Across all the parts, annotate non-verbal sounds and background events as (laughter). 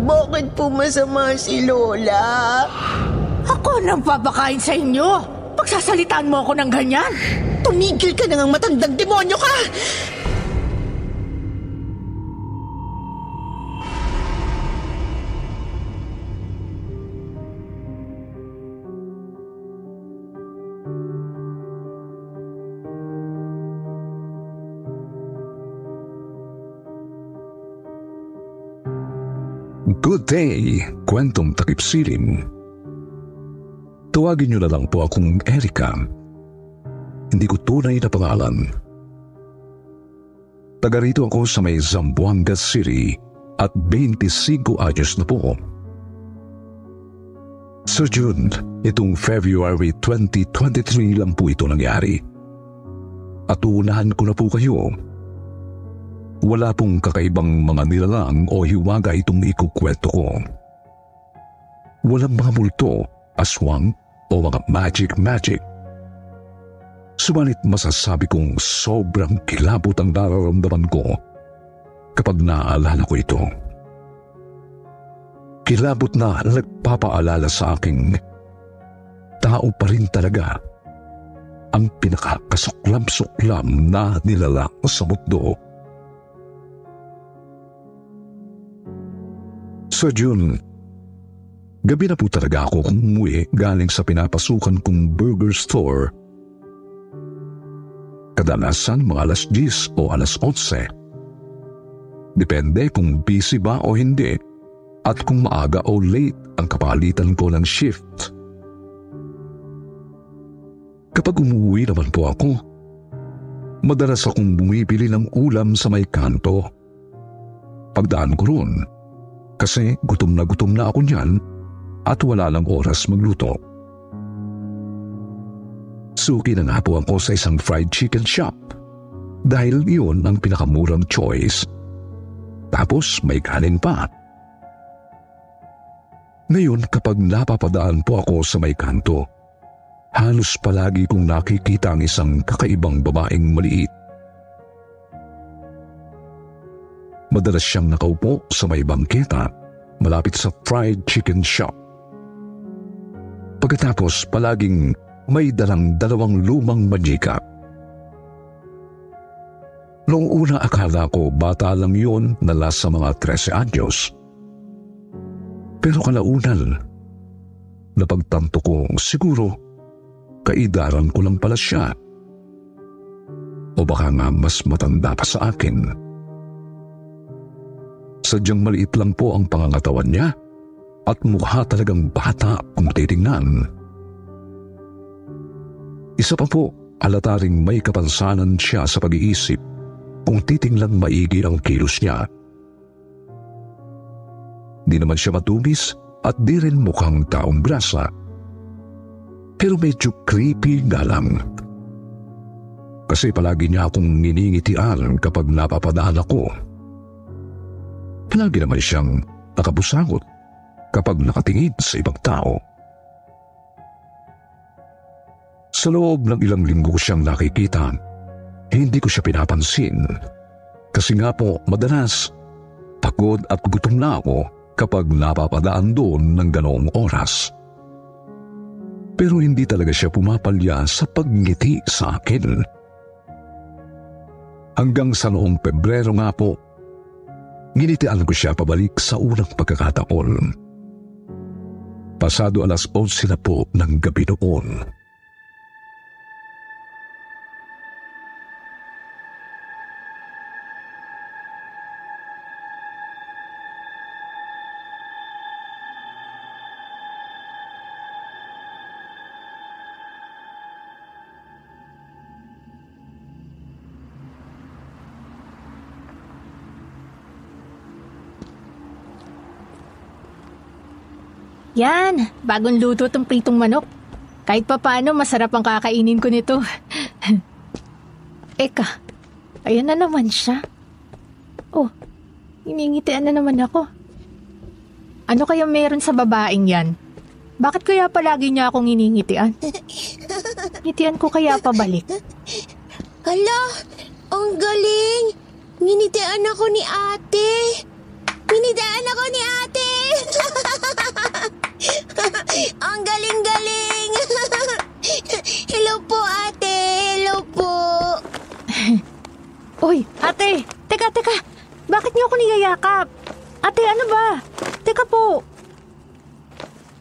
Bakit po masama si Lola? Ako nang papakain sa inyo. Pagsasalitaan mo ako ng ganyan. Tumigil ka na ng matandang demonyo ka! Good day, kwentong takip silim. Tuwagin niyo na lang po akong Erika. Hindi ko tunay na pangalan. Taga rito ako sa may Zamboanga City at 25 anyos na po. Sa June, itong February 2023 lang po ito nangyari. At uunahan ko na po kayo wala pong kakaibang mga nilalang o hiwaga itong ikukwento ko. Walang mga multo, aswang o mga magic-magic. Subalit masasabi kong sobrang kilabot ang nararamdaman ko kapag naaalala ko ito. Kilabot na nagpapaalala sa aking tao pa rin talaga ang pinakakasuklam-suklam na nilalang sa mundo. Sa June, gabi na po talaga ako kung umuwi galing sa pinapasukan kong burger store. Kadalasan mga alas 10 o alas 11. Depende kung busy ba o hindi at kung maaga o late ang kapalitan ko ng shift. Kapag umuwi naman po ako, madalas akong bumibili ng ulam sa may kanto. Pagdaan ko roon, kasi gutom na gutom na ako niyan at wala lang oras magluto. Suki na nga po sa isang fried chicken shop dahil iyon ang pinakamurang choice. Tapos may kanin pa. Ngayon kapag napapadaan po ako sa may kanto, halos palagi kong nakikita ang isang kakaibang babaeng maliit. Madalas siyang nakaupo sa may bangketa malapit sa fried chicken shop. Pagkatapos palaging may dalang dalawang lumang magika. Noong una akala ko bata lang yun na last sa mga 13 anyos. Pero kalaunan, napagtanto ko siguro kaidaran ko lang pala siya. O baka nga mas matanda pa sa akin. Sadyang maliit lang po ang pangangatawan niya at mukha talagang bata kung titingnan. Isa pa po, alata ring may kapansanan siya sa pag-iisip kung titingnan maigi ang kilos niya. Di naman siya matubis at di rin mukhang taong grasa. Pero medyo creepy nga lang. Kasi palagi niya akong niningitian kapag napapadaan ako. Palagi naman siyang nakabusangot kapag nakatingin sa ibang tao. Sa loob ng ilang linggo siyang nakikita, hindi ko siya pinapansin. Kasi nga po, madalas, pagod at gutom na ako kapag napapadaan doon ng ganoong oras. Pero hindi talaga siya pumapalya sa pagngiti sa akin. Hanggang sa noong Pebrero nga po, Ginitian ko siya pabalik sa unang pagkakataon. Pasado alas 11 na po ng gabi noon. Yan, bagong luto tong pritong manok. Kahit pa paano, masarap ang kakainin ko nito. (laughs) Eka, ayan na naman siya. Oh, iningitian na naman ako. Ano kaya meron sa babaeng yan? Bakit kaya palagi niya akong iningitian? (laughs) Ngitian ko kaya pabalik. Hala, ang galing! Minitian ako ni ate! Minitian (laughs) ang galing-galing! (laughs) Hello po, ate! Hello po! (laughs) Uy, ate! Teka, teka! Bakit niyo ako niyayakap? Ate, ano ba? Teka po!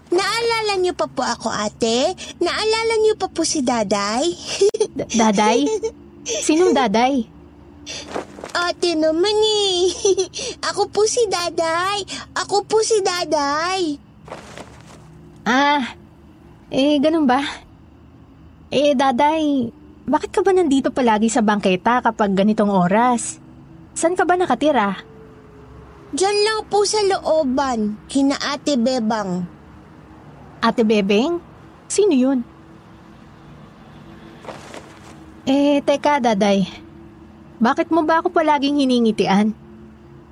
Naalala niyo pa po ako, ate? Naalala niyo pa po si Daday? D- daday? Sinong daday? ate naman eh. ako po si Daday. Ako po si Daday. Ah, eh, ganun ba? Eh, daday, bakit ka ba nandito palagi sa bangketa kapag ganitong oras? San ka ba nakatira? Diyan lang po sa looban, kina ate Bebang. Ate Bebeng? Sino yun? Eh, teka, daday. Bakit mo ba ako palaging hiningitian?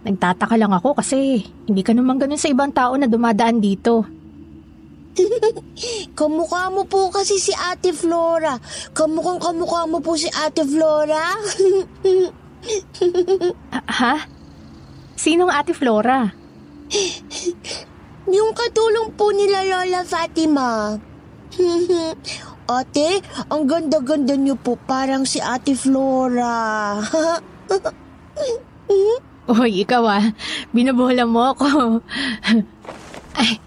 Nagtataka lang ako kasi hindi ka naman ganun sa ibang tao na dumadaan dito. (laughs) Kamukha mo po kasi si ate Flora. Kamukhang kamukha mo po si ate Flora. (laughs) Ha? Sinong ate Flora? (laughs) Yung katulong po nila Lola Fatima. ate, ang ganda-ganda niyo po parang si ate Flora. Uy, ikaw ah. Binabola mo ako. Ay,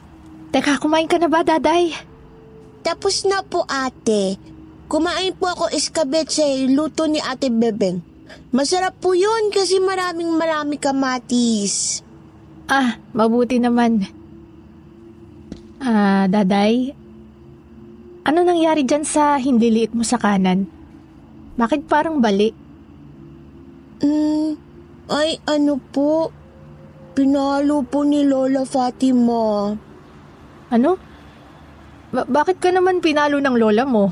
teka, kumain ka na ba, daday? Tapos na po ate. Kumain po ako escabeche, luto ni ate Bebeng. Masarap po yun kasi maraming marami kamatis. Ah, mabuti naman. Ah, daday? Ano nangyari dyan sa hindi liit mo sa kanan? Bakit parang bali? Hmm, ay ano po? Pinalo po ni Lola Fatima. Ano? Ba- bakit ka naman pinalo ng lola mo?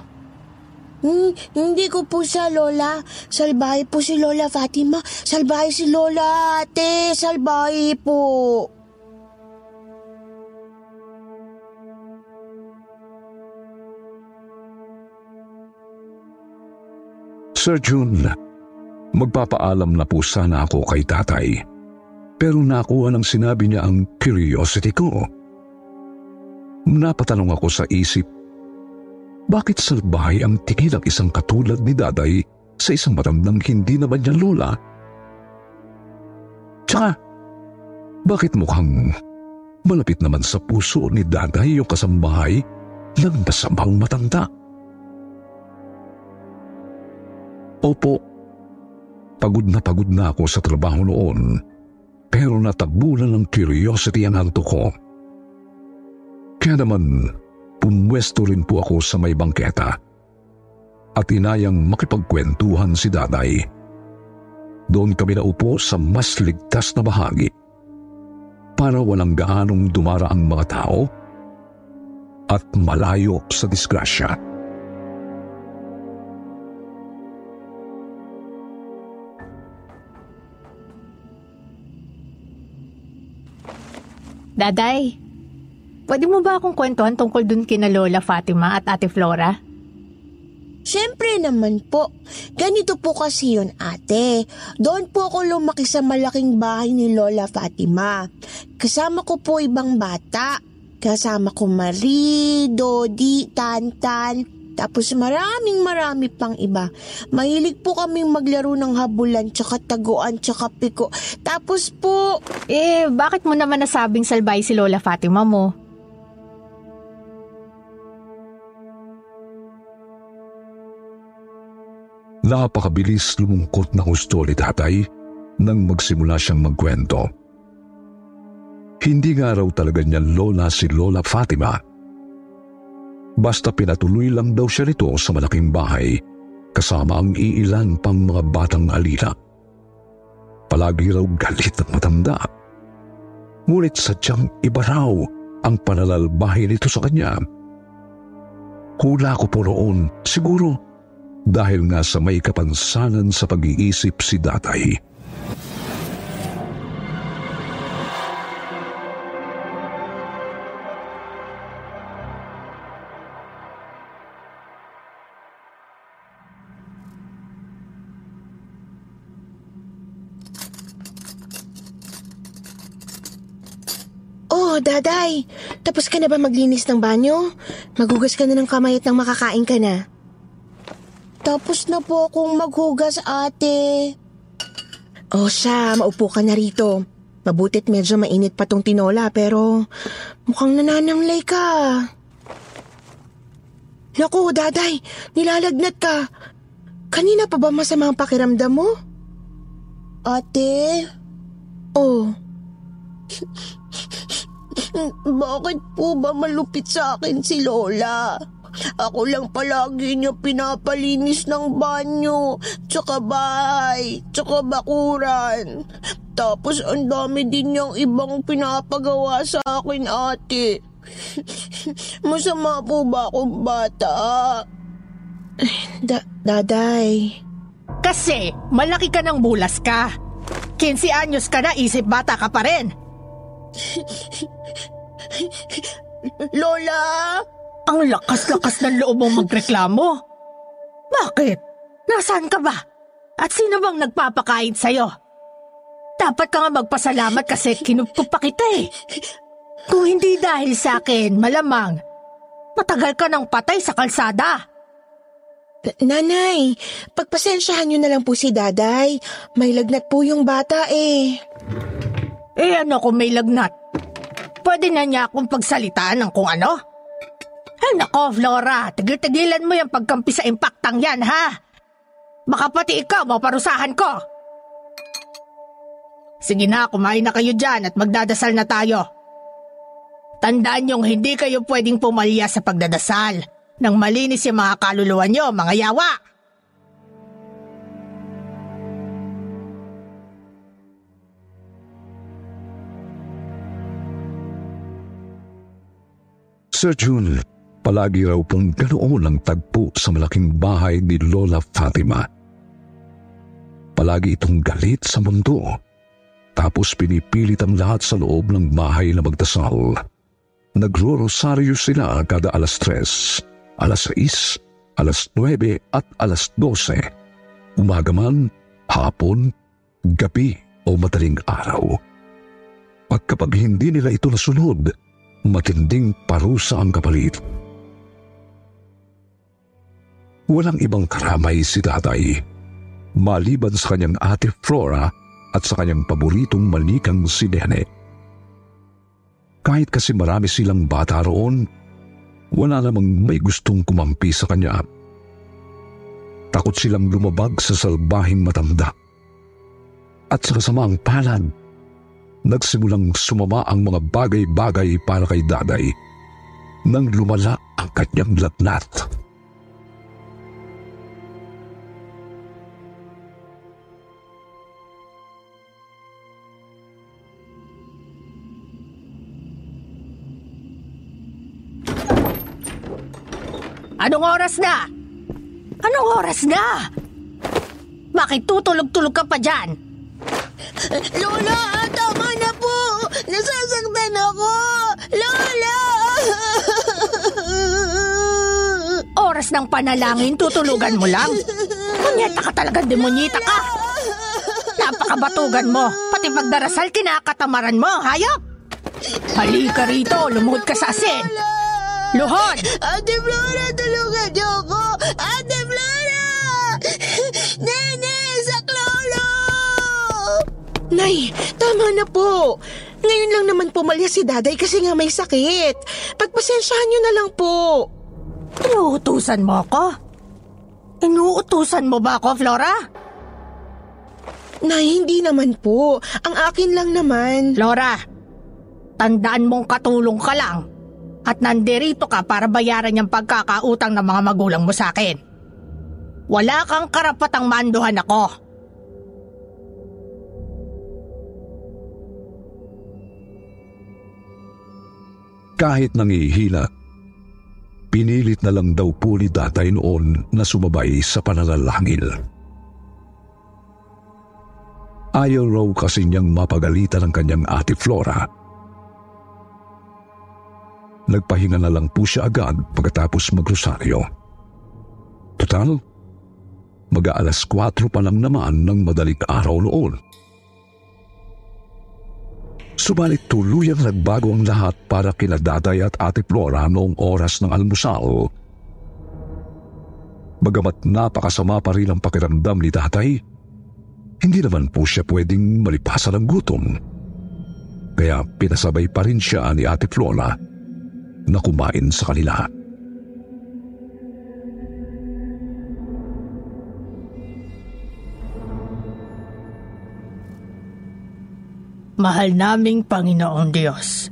Hmm, hindi ko po siya, Lola. Salbahe po si Lola Fatima. Salbahe si Lola, ate. Salbahe po. Sir June, magpapaalam na po sana ako kay tatay. Pero nakuha ng sinabi niya ang curiosity ko. Napatanong ako sa isip, bakit salbahay ang tingin ng isang katulad ni daday sa isang matandang hindi naman niya lola? Tsaka, bakit mukhang malapit naman sa puso ni daday yung kasambahay ng masamang matanda? Opo, pagod na pagod na ako sa trabaho noon, pero natagbulan ng curiosity ang hanto ko. Kaya naman, pumwesto rin po ako sa may bangketa at inayang makipagkwentuhan si daday. Doon kami naupo sa mas ligtas na bahagi para walang gaanong dumara ang mga tao at malayo sa disgrasya. Daday, pwede mo ba akong kwentuhan tungkol dun kina Lola Fatima at Ate Flora? Siyempre naman po. Ganito po kasi yun, ate. Doon po ako lumaki sa malaking bahay ni Lola Fatima. Kasama ko po ibang bata. Kasama ko Marie, Dodi, Tantan, tapos maraming marami pang iba. Mahilig po kaming maglaro ng habulan, tsaka taguan, tsaka piko. Tapos po, Eh, bakit mo naman nasabing salbay si Lola Fatima mo? Napakabilis lumungkot na husto ni tatay nang magsimula siyang magkwento. Hindi nga raw talaga niya lola si Lola Fatima. Basta pinatuloy lang daw siya rito sa malaking bahay kasama ang iilan pang mga batang alila. Palagi raw galit at matanda. Ngunit sadyang iba raw ang panalalbahay nito sa kanya. Hula ko po roon, siguro dahil nga sa may kapansanan sa pag-iisip si datay. Oh, daday, tapos ka na ba maglinis ng banyo? Maghugas ka na ng kamay at nang makakain ka na. Tapos na po akong maghugas, ate. Oh, siya, maupo ka na rito. Mabutit medyo mainit pa tong tinola pero mukhang nananamlay ka. Naku, daday, nilalagnat ka. Kanina pa ba masama ang pakiramdam mo? Ate? Oh. (laughs) Bakit po ba malupit sa akin si Lola? Ako lang palagi niya pinapalinis ng banyo, tsaka bahay, tsaka bakuran. Tapos ang dami din niyang ibang pinapagawa sa akin, ate. (laughs) Masama po ba akong bata? Da daday. Kasi malaki ka ng bulas ka. 15 anyos ka na, isip bata ka pa rin. Lola! Ang lakas-lakas ng loob mong magreklamo. Bakit? Nasaan ka ba? At sino bang nagpapakain sa'yo? Dapat ka nga magpasalamat kasi kinupkup pa kita eh. Kung hindi dahil sa akin, malamang, matagal ka ng patay sa kalsada. Nanay, pagpasensyahan niyo na lang po si Daday. May lagnat po yung bata eh. Eh ano kung may lagnat? Pwede na niya akong pagsalitaan ng kung ano? Ay nako, Flora, tigil-tigilan mo yung pagkampi sa impaktang yan, ha? Baka pati ikaw maparusahan ko. Sige na, kumain na kayo dyan at magdadasal na tayo. Tandaan niyong hindi kayo pwedeng pumalya sa pagdadasal nang malinis yung mga kaluluwa niyo, mga yawa. Sir June, palagi raw pong ganoon ang tagpo sa malaking bahay ni Lola Fatima. Palagi itong galit sa mundo. Tapos pinipilit ang lahat sa loob ng bahay na magdasal. Nagro-rosaryo sila kada alas tres, alas sais, alas nuebe at alas dose. Umaga man, hapon, gabi o madaling araw. Pagkapag hindi nila ito nasunod, matinding parusa ang kapalit. Walang ibang karamay si tatay, maliban sa kanyang ate Flora at sa kanyang paboritong manikang si Nene. Kahit kasi marami silang bata roon, wala namang may gustong kumampi sa kanya. Takot silang lumabag sa salbahing matanda. At sa kasamaang palad, nagsimulang sumama ang mga bagay-bagay para kay daday nang lumala ang kanyang latnat. Anong oras na? Anong oras na? Bakit tutulog-tulog ka pa dyan? Lola, tama na po! Nasasaktan ako! Lola! Oras ng panalangin, tutulugan mo lang? Kunyeta ka talaga, demonyita ka! Napakabatugan mo, pati pagdarasal kinakatamaran mo, hayop! Halika rito, lumuhod ka sa asin! Luhod! Ate Flora, tulungan niyo ako! Ate Flora! (laughs) Nene, sa klolo! Nay, tama na po. Ngayon lang naman pumalya si daday kasi nga may sakit. Pagpasensyahan niyo na lang po. Inuutusan mo ako? Inuutusan mo ba ako, Flora? Nay, hindi naman po. Ang akin lang naman. Flora, tandaan mong katulong ka lang at nandirito ka para bayaran yung pagkakautang ng mga magulang mo sa akin. Wala kang karapatang manduhan ako. Kahit nangihila, pinilit na lang daw po ni tatay noon na sumabay sa pananalangin. Ayaw raw kasi niyang mapagalitan ng kanyang ate Flora. Nagpahinga na lang po siya agad pagkatapos magrosaryo. Total, mag-aalas 4 pa lang naman ng madaling araw noon. Subalit tuluyang nagbago ang lahat para kina Daday at Ate Flora noong oras ng almusal. Bagamat napakasama pa rin ang pakiramdam ni Tatay, hindi naman po siya pwedeng malipasan ng gutom. Kaya pinasabay pa rin siya ni Ate Flora na kumain sa kanila. Mahal naming Panginoong Diyos,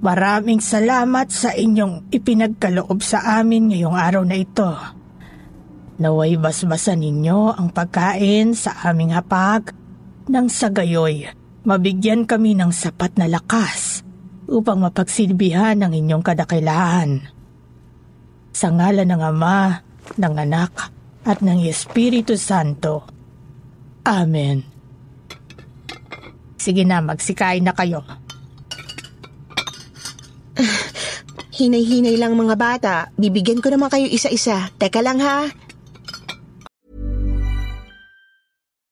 maraming salamat sa inyong ipinagkaloob sa amin ngayong araw na ito. Naway basbasan ninyo ang pagkain sa aming hapag nang sa gayoy mabigyan kami ng sapat na lakas upang mapagsilbihan ang inyong kadakilaan. Sa ngala ng Ama, ng Anak, at ng Espiritu Santo. Amen. Sige na, magsikain na kayo. (sighs) Hinay-hinay lang mga bata. Bibigyan ko naman kayo isa-isa. Teka lang ha.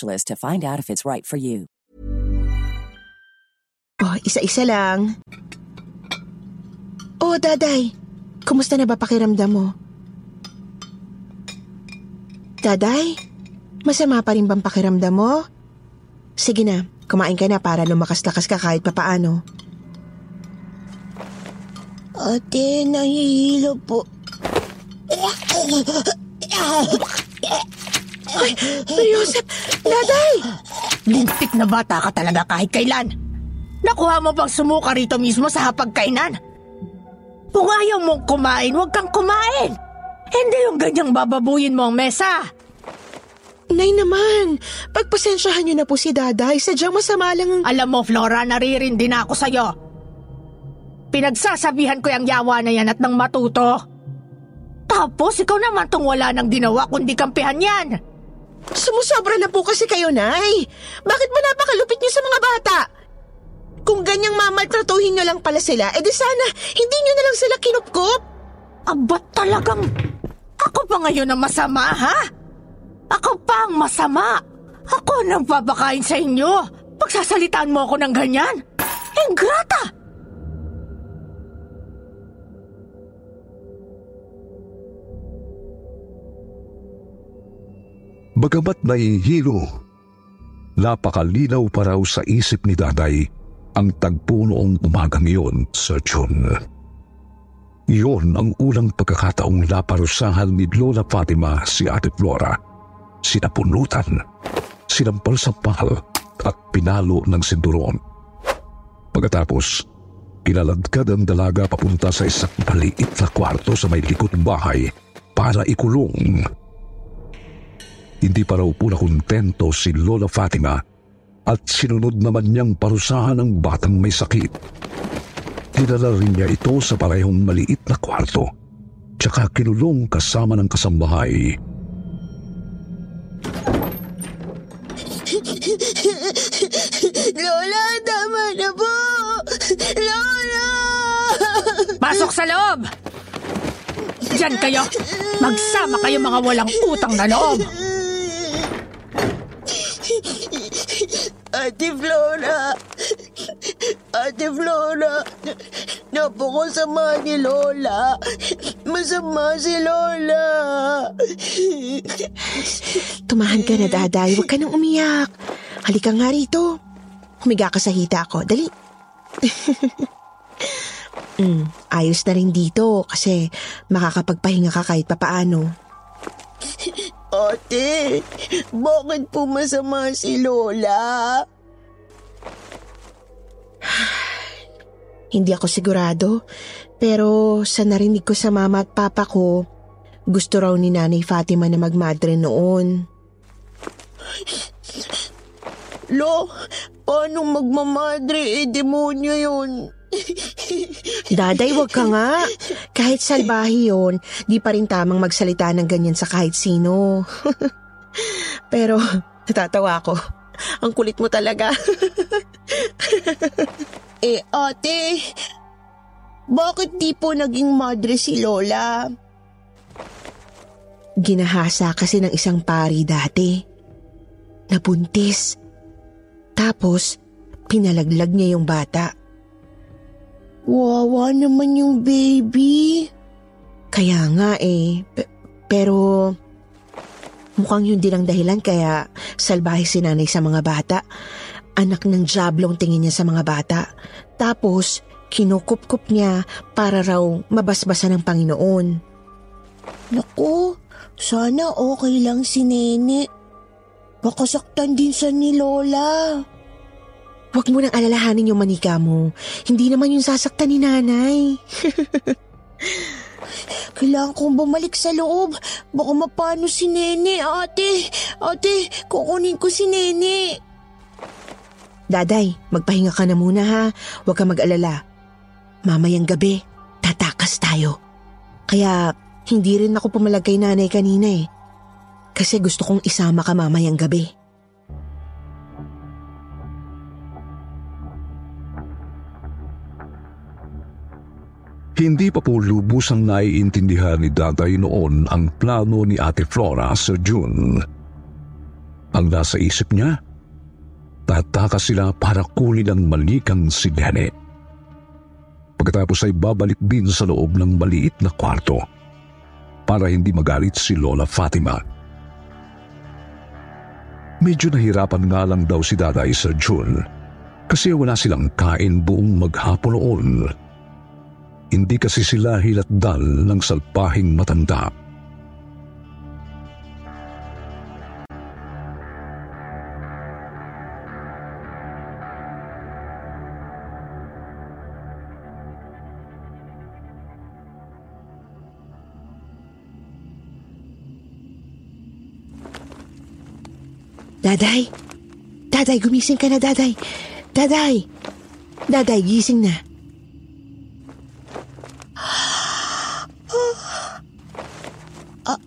to find out if it's right for you. Oh, isa-isa lang. Oh, daday. Kumusta na ba pakiramdam mo? Daday, masama pa rin bang pakiramdam mo? Sige na, kumain ka na para lumakas-lakas ka kahit papaano. Ate, nahihilo po. Ay, Joseph! Daday! Lintik na bata ka talaga kahit kailan. Nakuha mo bang sumuka rito mismo sa hapagkainan? Kung ayaw mong kumain, huwag kang kumain. Hindi yung ganyang bababuyin mo ang mesa. Nay naman, pagpasensyahan niyo na po si Daday. Sadyang masama lang ang... Alam mo, Flora, naririndi na ako sa'yo. Pinagsasabihan ko yung yawa na yan at nang matuto. Tapos ikaw naman tong wala nang ginawa kundi kampihan yan. Sumusobra na po kasi kayo, Nay. Bakit ba napakalupit niyo sa mga bata? Kung ganyang mamaltratuhin niyo lang pala sila, edi sana hindi niyo na lang sila kinupkup. Aba talagang... Ako pa ngayon ang masama, ha? Ako pa ang masama. Ako nang babakain sa inyo. Pagsasalitaan mo ako ng ganyan. Ingrata! Bagamat nahihilo, napakalinaw pa raw sa isip ni Daday ang tagpo noong umagang iyon, Sir John. Iyon ang unang pagkakataong naparusahan ni Lola Fatima si Ate Flora. Sinapunutan, sinampal sa pal at pinalo ng sinturon. Pagkatapos, kinaladkad ang dalaga papunta sa isang maliit na kwarto sa may likod ng bahay para ikulong. Hindi pa raw po nakontento si Lola Fatima at sinunod naman niyang parusahan ang batang may sakit. Dinala rin niya ito sa parehong maliit na kwarto tsaka kinulong kasama ng kasambahay. (laughs) Lola, tama na po! Lola! Pasok sa loob! Diyan kayo! Magsama kayo mga walang utang na loob! Ate Flora! Ate Flora! Napakasama ni Lola! Masama si Lola! Tumahan ka na, Daday. Huwag ka nang umiyak. Halika nga rito. Humiga ka sa hita ko. Dali. (laughs) mm, ayos na rin dito kasi makakapagpahinga ka kahit papaano. Ate, bakit po masama si Lola? (sighs) Hindi ako sigurado, pero sa narinig ko sa mama at papa ko, gusto raw ni Nanay Fatima na magmadre noon. Lo, paano magmamadre? Eh, demonyo yun. (laughs) Daday, wag ka nga. Kahit salbahi yun, di pa rin tamang magsalita ng ganyan sa kahit sino. (laughs) Pero, natatawa ako. Ang kulit mo talaga. (laughs) eh, ate, bakit di po naging madre si Lola? Ginahasa kasi ng isang pari dati. Nabuntis. Tapos, pinalaglag niya yung bata. Wawa naman yung baby. Kaya nga eh. P- pero mukhang yun din ang dahilan kaya salbahe si nanay sa mga bata. Anak ng diablong tingin niya sa mga bata. Tapos kinukup-kup niya para raw mabasbasa ng Panginoon. Naku, sana okay lang si Nene. Baka saktan din sa ni Lola. Huwag mo nang alalahanin yung manika mo. Hindi naman yung sasaktan ni nanay. (laughs) Kailangan kong bumalik sa loob. Baka mapano si Nene, ate. Ate, kukunin ko si Nene. Daday, magpahinga ka na muna ha. Huwag ka mag-alala. Mamayang gabi, tatakas tayo. Kaya hindi rin ako pumalag kay nanay kanina eh. Kasi gusto kong isama ka mamayang gabi. Hindi pa po lubusang naiintindihan ni Daday noon ang plano ni Ate Flora sa June. Ang nasa isip niya, tatakas sila para kunin ang malikang si Nene. Pagkatapos ay babalik din sa loob ng maliit na kwarto para hindi magalit si Lola Fatima. Medyo nahirapan nga lang daw si Daday sa June kasi wala silang kain buong maghapon noon. Hindi kasi sila hilatdal ng salpahing matanda. Daday! Daday, gumising ka na, Daday! Daday! Daday, gising na. (gasps) A-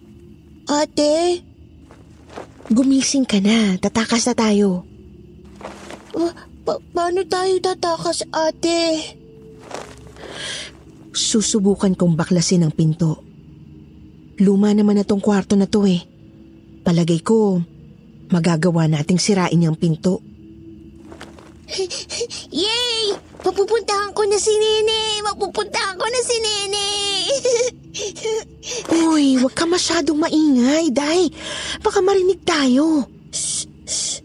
ate? Gumising ka na. Tatakas na tayo. Pa- paano tayo tatakas, ate? Susubukan kong baklasin ang pinto. Luma naman na tong kwarto na to eh. Palagay ko, magagawa nating sirain yung pinto. (laughs) Yay! Mapupuntahan ko na si Nene! Mapupuntahan ko na si Nene! (laughs) Uy, wag ka masyadong maingay, Day. Baka marinig tayo. Shh, shh.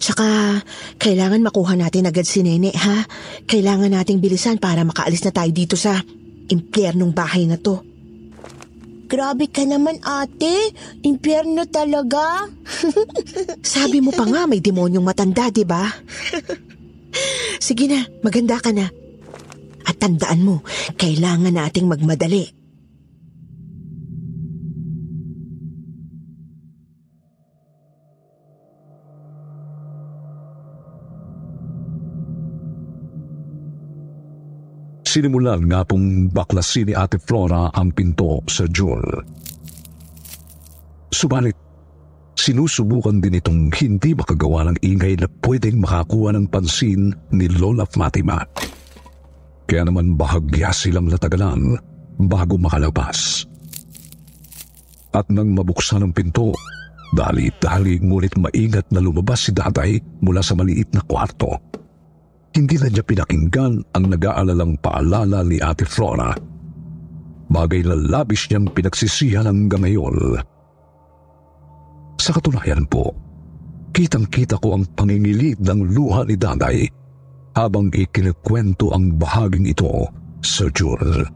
Tsaka, kailangan makuha natin agad si Nene, ha? Kailangan nating bilisan para makaalis na tayo dito sa impyernong bahay na to. Grabe ka naman ate, impyerno talaga. (laughs) Sabi mo pa nga may demonyong matanda, di ba? (laughs) Sige na, maganda ka na. At tandaan mo, kailangan nating magmadali. Sinimulan nga pong baklasin ni Ate Flora ang pinto sa June. Subalit, sinusubukan din itong hindi makagawa ng ingay na pwedeng makakuha ng pansin ni Lola Fatima. Kaya naman bahagya silang natagalan bago makalabas. At nang mabuksan ang pinto, dali-dali ngunit maingat na lumabas si Daday mula sa maliit na kwarto. Hindi na niya pinakinggan ang nag-aalalang paalala ni Ate Flora. Bagay na labis niyang pinagsisihan hanggang ngayon. Sa katunayan po, kitang-kita ko ang pangingilid ng luha ni Daday habang ikinikwento ang bahaging ito sa journal.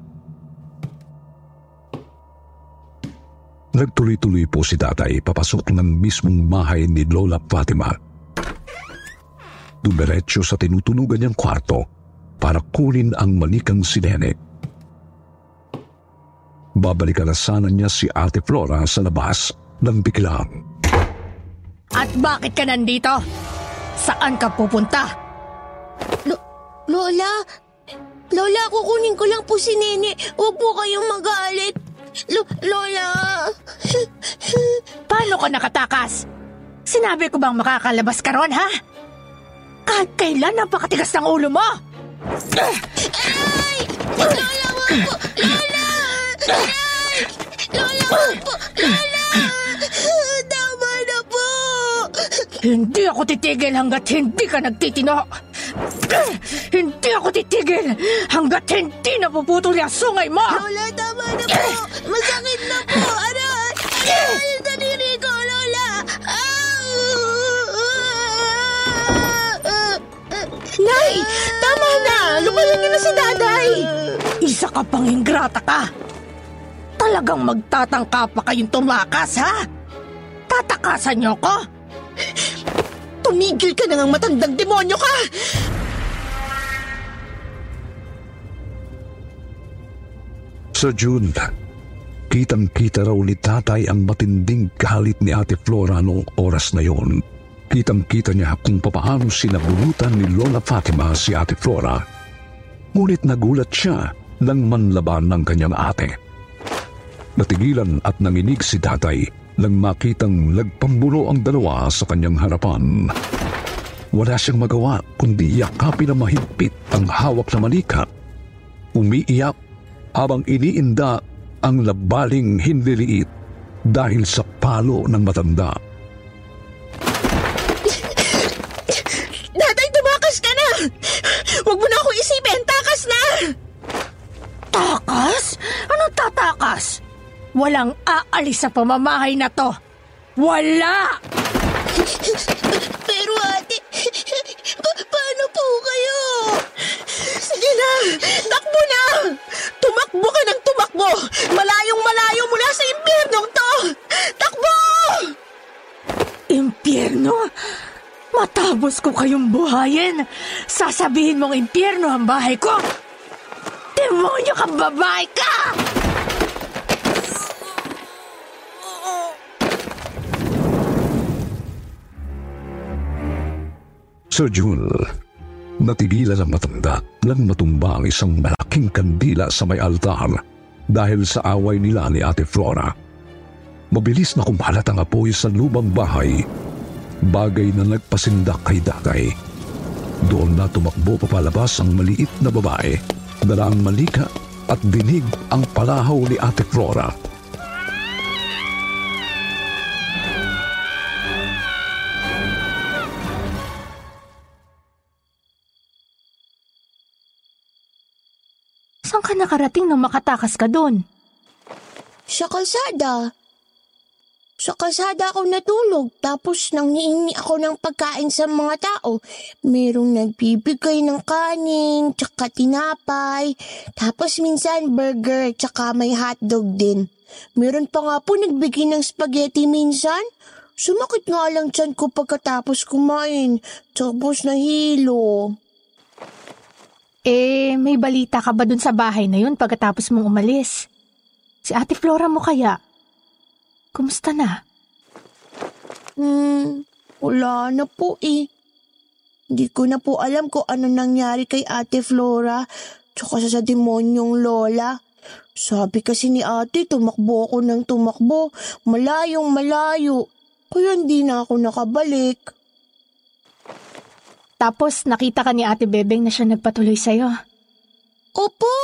Nagtuloy-tuloy po si tatay papasok ng mismong bahay ni Lola Fatima. Dumiretso sa tinutunugan niyang kwarto para kunin ang manikang si Nene. Babalikan na sana niya si Ate Flora sa labas ng biglang. At bakit ka nandito? Saan ka pupunta? Lo- Lola, Lola, kukunin ko lang po si Nene. Huwag po kayong magalit. Lo- Lola. Paano ka nakatakas? Sinabi ko bang makakalabas ka ron, ha? Kahit kailan napakatigas ng ulo mo? Ay! Lola, wag po! Lola! Ay! Lola, wag po! Lola! Tama na po! Hindi ako titigil hanggat hindi ka nagtitino. Hindi ako titigil hanggat hindi napuputol yung sungay mo. Lola, tama na po! Masakit na po! Aray! Nay! Tama na! Lumayan niyo na si Daday! Isa ka pang ingrata ka! Talagang magtatangka pa kayong tumakas, ha? Tatakasan niyo ko? Tumigil ka na ngang matandang demonyo ka! Sa June, kitang-kita raw ni tatay ang matinding galit ni Ate Flora noong oras na yon. Kitang-kita niya kung papaano sinabunutan ni Lola Fatima si Ate Flora. Ngunit nagulat siya nang manlaban ng kanyang ate. Natigilan at nanginig si tatay nang makitang nagpambuno ang dalawa sa kanyang harapan. Wala siyang magawa kundi yakapin na mahigpit ang hawak na manika. Umiiyak habang iniinda ang labaling hinliliit dahil sa palo ng matanda. Huwag mo na ako isipin! Takas na! Takas? Anong tatakas? Walang aalis sa pamamahay na to. Wala! Pero ate, pa- paano po kayo? Sige na, takbo na! Tumakbo ka ng tumakbo! Malayong malayo mula sa impyernong to! Takbo! Impyerno? Matapos ko kayong buhayin, sasabihin mong impyerno ang bahay ko? Demonyo kang babae ka! Sir June, natigilan ang matanda nang matumba ang isang malaking kandila sa may altar dahil sa away nila ni Ate Flora. Mabilis na kumalat ang apoy sa lumang bahay, bagay na nagpasindak kay Dakay. Doon na tumakbo papalabas ang maliit na babae, dala ang malika at dinig ang palahaw ni Ate Flora. Saan ka nakarating nang makatakas ka doon? Sa kalsada. Sa kalsada ako natulog tapos nang niingi ako ng pagkain sa mga tao. Merong nagbibigay ng kanin, tsaka tinapay, tapos minsan burger, tsaka may hotdog din. Meron pa nga po nagbigay ng spaghetti minsan. Sumakit nga lang tiyan ko pagkatapos kumain, tapos nahilo. Eh, may balita ka ba dun sa bahay na yun pagkatapos mong umalis? Si Ate Flora mo kaya? Kumusta na? Hmm, wala na po eh. Hindi ko na po alam kung ano nangyari kay Ate Flora. tsaka sa demonyong lola. Sabi kasi ni ate, tumakbo ako ng tumakbo, malayong malayo. Kaya hindi na ako nakabalik. Tapos nakita ka ni Ate Bebeng na siya nagpatuloy sa'yo. Opo!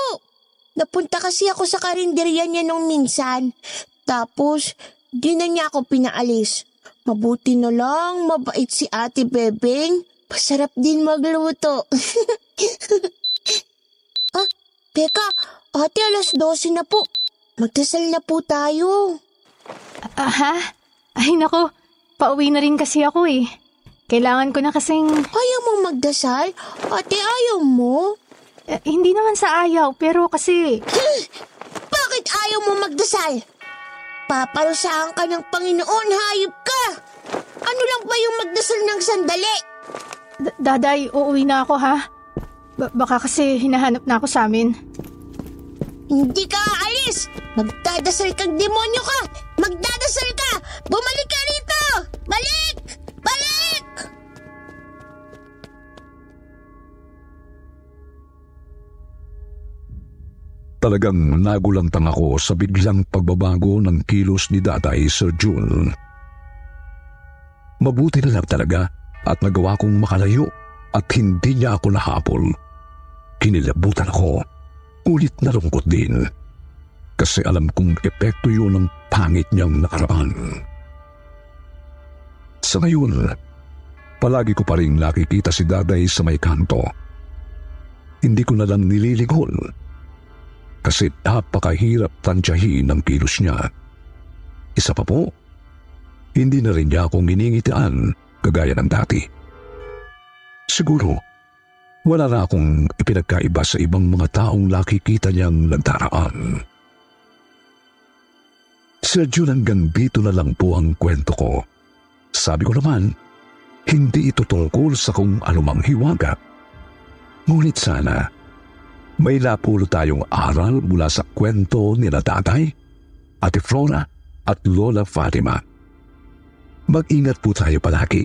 Napunta kasi ako sa karinderya niya nung minsan. Tapos, di na niya ako pinaalis. Mabuti na lang, mabait si Ate Bebeng. Masarap din magluto. (laughs) ah, teka, ate alas 12 na po. Magdasal na po tayo. Aha? Ay nako, pauwi na rin kasi ako eh. Kailangan ko na kasing... Ayaw mo magdasal? Ate, ayaw mo? Eh, hindi naman sa ayaw, pero kasi... (gasps) Bakit ayaw mo magdasal? Paparusahan ka ng Panginoon, hayop ka! Ano lang ba yung magdasal ng sandali? D- Daday, uuwi na ako ha. Ba- baka kasi hinahanap na ako sa amin. Hindi ka aalis! Magdadasal kang demonyo ka! Magdadasal ka! Bumalik ka rito! Talagang nagulantang ako sa biglang pagbabago ng kilos ni Datay Sir June. Mabuti na lang talaga at nagawa kong makalayo at hindi niya ako nahabol. Kinilabutan ako, ulit nalungkot din. Kasi alam kong epekto yun ng pangit niyang nakaraan. Sa ngayon, palagi ko pa rin nakikita si Daday sa may kanto. Hindi ko na lang nililigol kasi napakahirap tansyahin ang kilos niya. Isa pa po, hindi na rin niya akong iningitian kagaya ng dati. Siguro, wala na akong ipinagkaiba sa ibang mga taong nakikita niyang nagdaraan. Sir Jun hanggang dito na lang po ang kwento ko. Sabi ko naman, hindi ito tungkol sa kung anumang hiwaga. Ngunit sana, may napulo tayong aral mula sa kwento ni Tatay, Ate Flora at Lola Fatima. Mag-ingat po tayo palagi.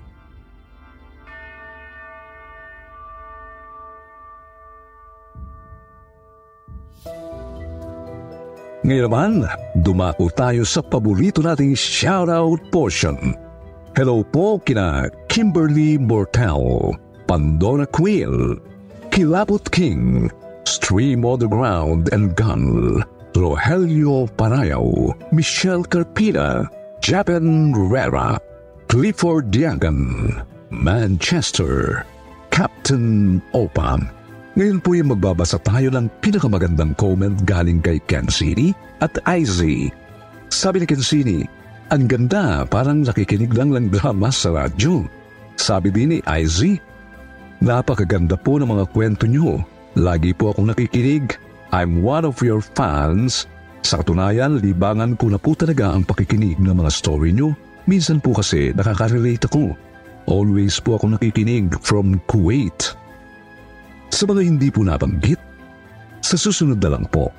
Ngayon naman, dumako tayo sa paborito nating shoutout portion. Hello po kina Kimberly Mortel, Pandora Quill, Kilapot King, Stream Underground and Gun, Rogelio Parayaw, Michelle Carpina, Japan Rera, Clifford Diagan, Manchester, Captain Opa. Ngayon po yung magbabasa tayo ng pinakamagandang comment galing kay Kensini at Izzy. Sabi ni Kensini, ang ganda parang nakikinig lang ng drama sa radyo. Sabi din ni Izzy, napakaganda po ng mga kwento nyo. Lagi po akong nakikinig. I'm one of your fans. Sa katunayan, libangan ko na po talaga ang pakikinig ng mga story nyo. Minsan po kasi nakaka-relate ako. Always po ako nakikinig from Kuwait. Sa mga hindi po nabanggit, sa susunod na lang po,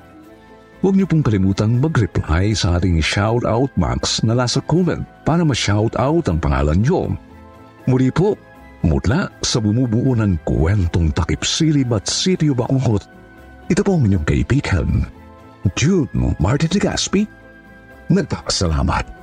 huwag niyo pong kalimutang mag-reply sa ating shoutout box na nasa comment para ma-shoutout ang pangalan niyo. Muli po, mula sa bumubuo ng kwentong takip silib at sityo bakungkot, ito po ang inyong kaibigan, Jude Martin de Gaspi, nagpapasalamat.